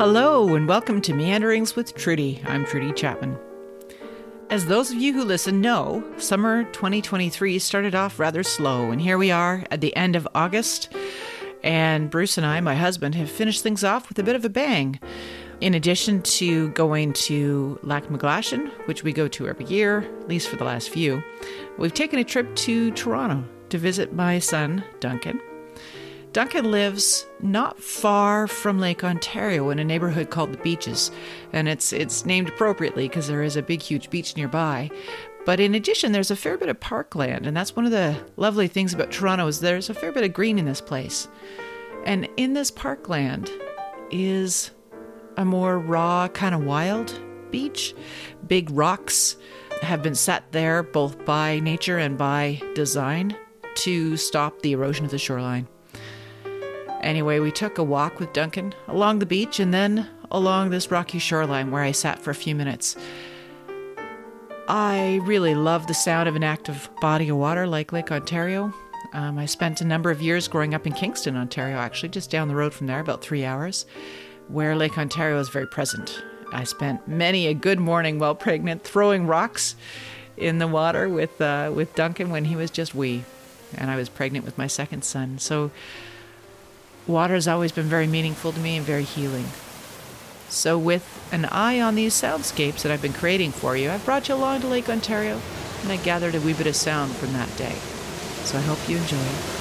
Hello, and welcome to Meanderings with Trudy. I'm Trudy Chapman. As those of you who listen know, summer 2023 started off rather slow, and here we are at the end of August. And Bruce and I, my husband, have finished things off with a bit of a bang. In addition to going to Lac McGlashan, which we go to every year, at least for the last few, we've taken a trip to Toronto to visit my son, Duncan. Duncan lives not far from Lake Ontario in a neighborhood called the Beaches, and it's it's named appropriately because there is a big huge beach nearby. But in addition, there's a fair bit of parkland, and that's one of the lovely things about Toronto is there's a fair bit of green in this place. And in this parkland is a more raw, kind of wild beach. Big rocks have been set there both by nature and by design to stop the erosion of the shoreline. Anyway, we took a walk with Duncan along the beach and then along this rocky shoreline where I sat for a few minutes. I really love the sound of an active body of water like Lake Ontario. Um, I spent a number of years growing up in Kingston, Ontario, actually, just down the road from there, about three hours where Lake Ontario is very present. I spent many a good morning while pregnant throwing rocks in the water with uh, with Duncan when he was just wee, and I was pregnant with my second son. So water has always been very meaningful to me and very healing. So with an eye on these soundscapes that I've been creating for you, I've brought you along to Lake Ontario, and I gathered a wee bit of sound from that day. So I hope you enjoy it.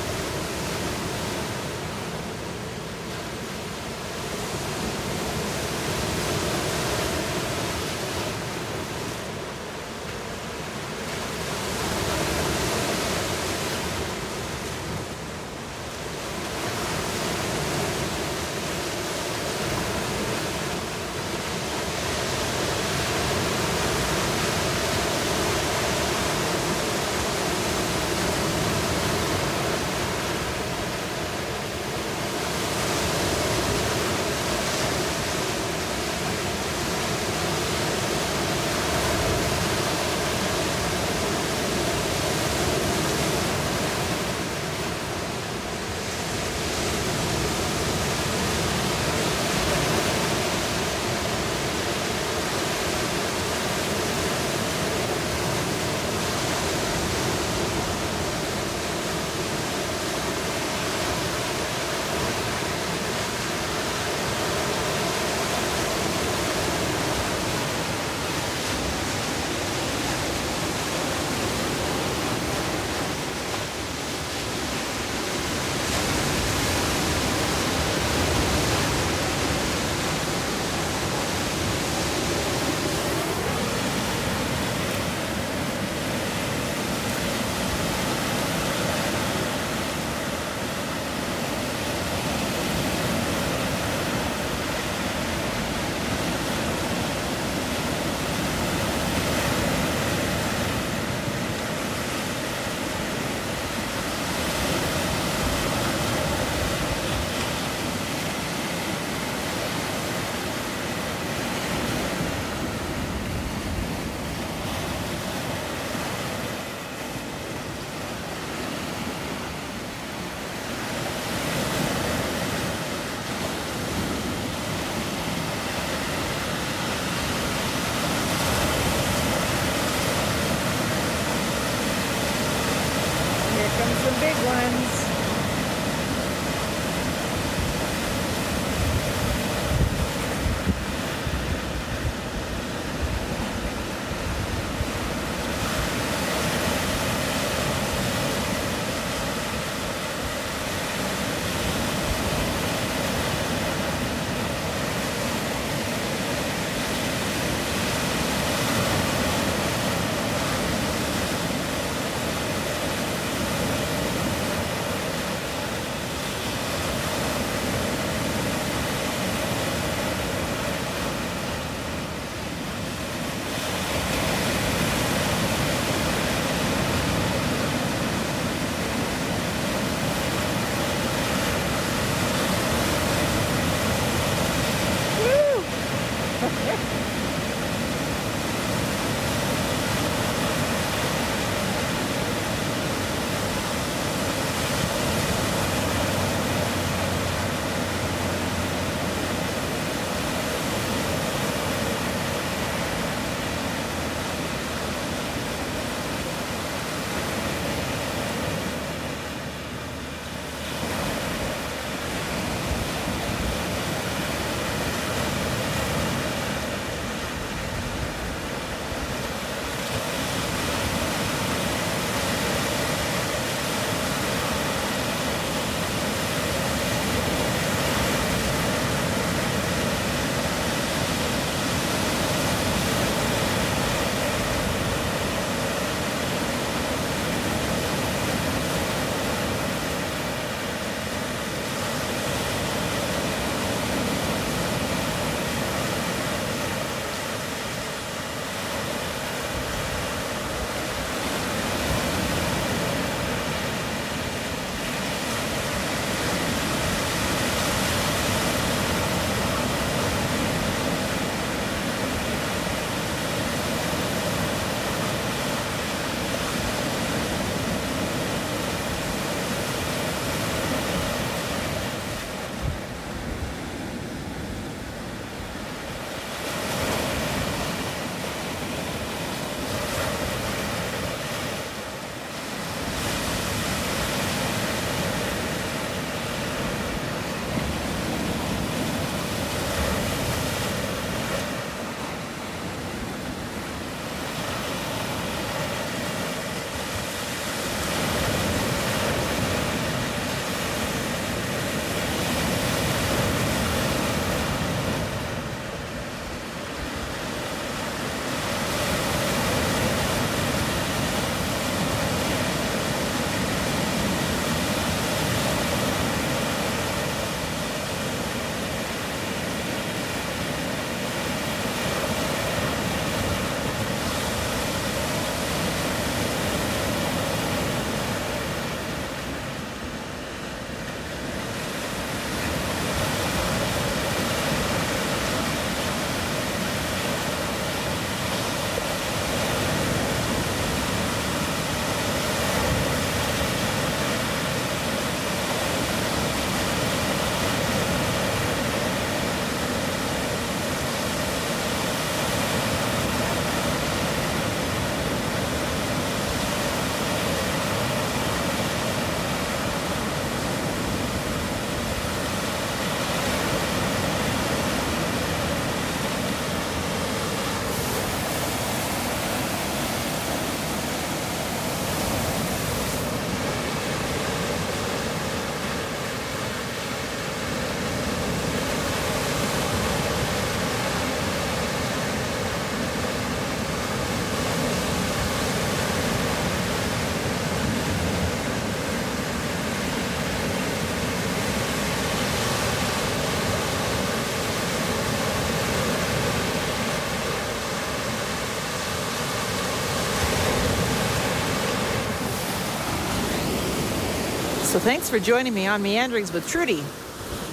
So thanks for joining me on Meanderings with Trudy.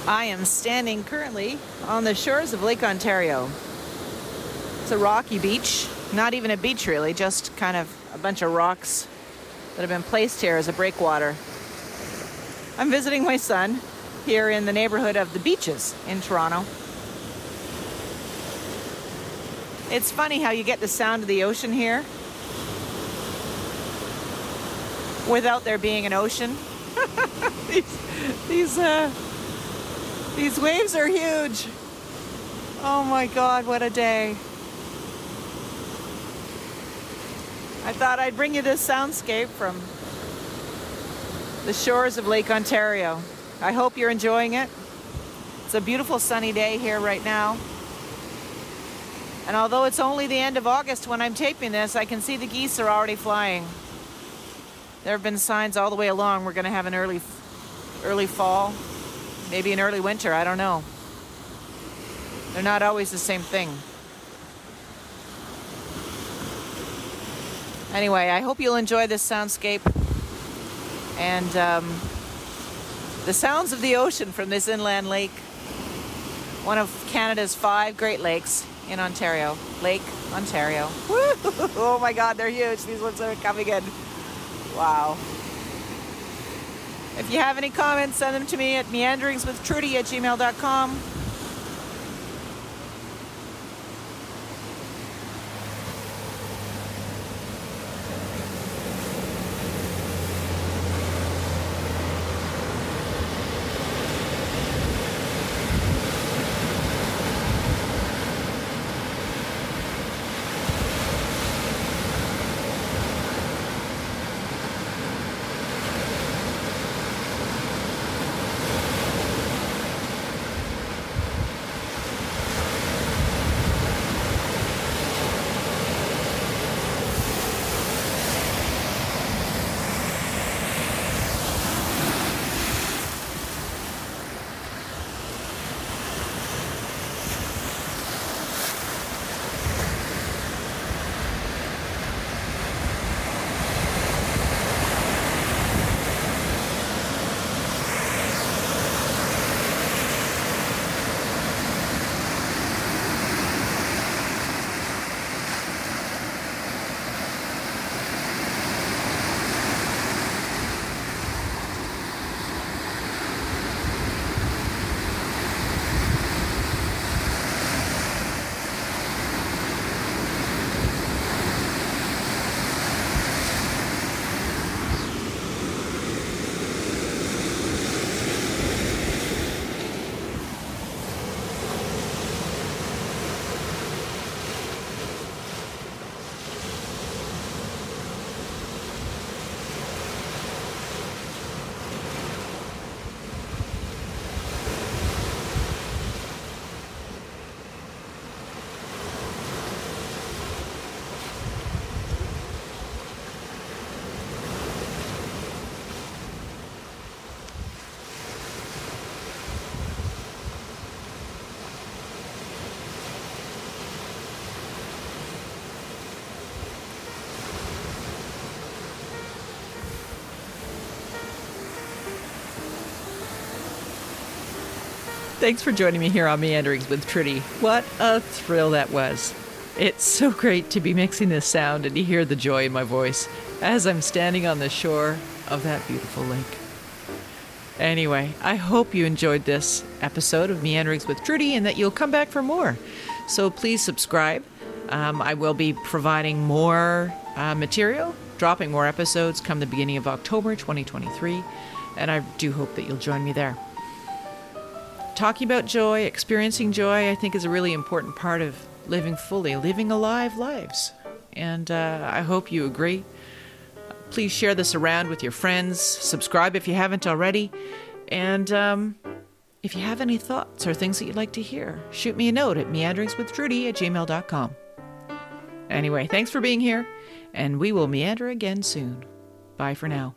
I am standing currently on the shores of Lake Ontario. It's a rocky beach, not even a beach really, just kind of a bunch of rocks that have been placed here as a breakwater. I'm visiting my son here in the neighborhood of the beaches in Toronto. It's funny how you get the sound of the ocean here without there being an ocean. these these uh, these waves are huge. Oh my God, what a day! I thought I'd bring you this soundscape from the shores of Lake Ontario. I hope you're enjoying it. It's a beautiful sunny day here right now. And although it's only the end of August when I'm taping this, I can see the geese are already flying. There have been signs all the way along we're going to have an early early fall, maybe an early winter, I don't know. They're not always the same thing. Anyway, I hope you'll enjoy this soundscape and um, the sounds of the ocean from this inland lake, one of Canada's five Great Lakes in Ontario. Lake Ontario. Oh my God, they're huge. These ones are coming in. Wow. If you have any comments, send them to me at meanderingswithtrudy at gmail.com. Thanks for joining me here on Meanderings with Trudy. What a thrill that was. It's so great to be mixing this sound and to hear the joy in my voice as I'm standing on the shore of that beautiful lake. Anyway, I hope you enjoyed this episode of Meanderings with Trudy and that you'll come back for more. So please subscribe. Um, I will be providing more uh, material, dropping more episodes come the beginning of October 2023, and I do hope that you'll join me there talking about joy, experiencing joy, I think is a really important part of living fully, living alive lives. And uh, I hope you agree. Please share this around with your friends. Subscribe if you haven't already. And um, if you have any thoughts or things that you'd like to hear, shoot me a note at meanderingswithtrudy at gmail.com. Anyway, thanks for being here, and we will meander again soon. Bye for now.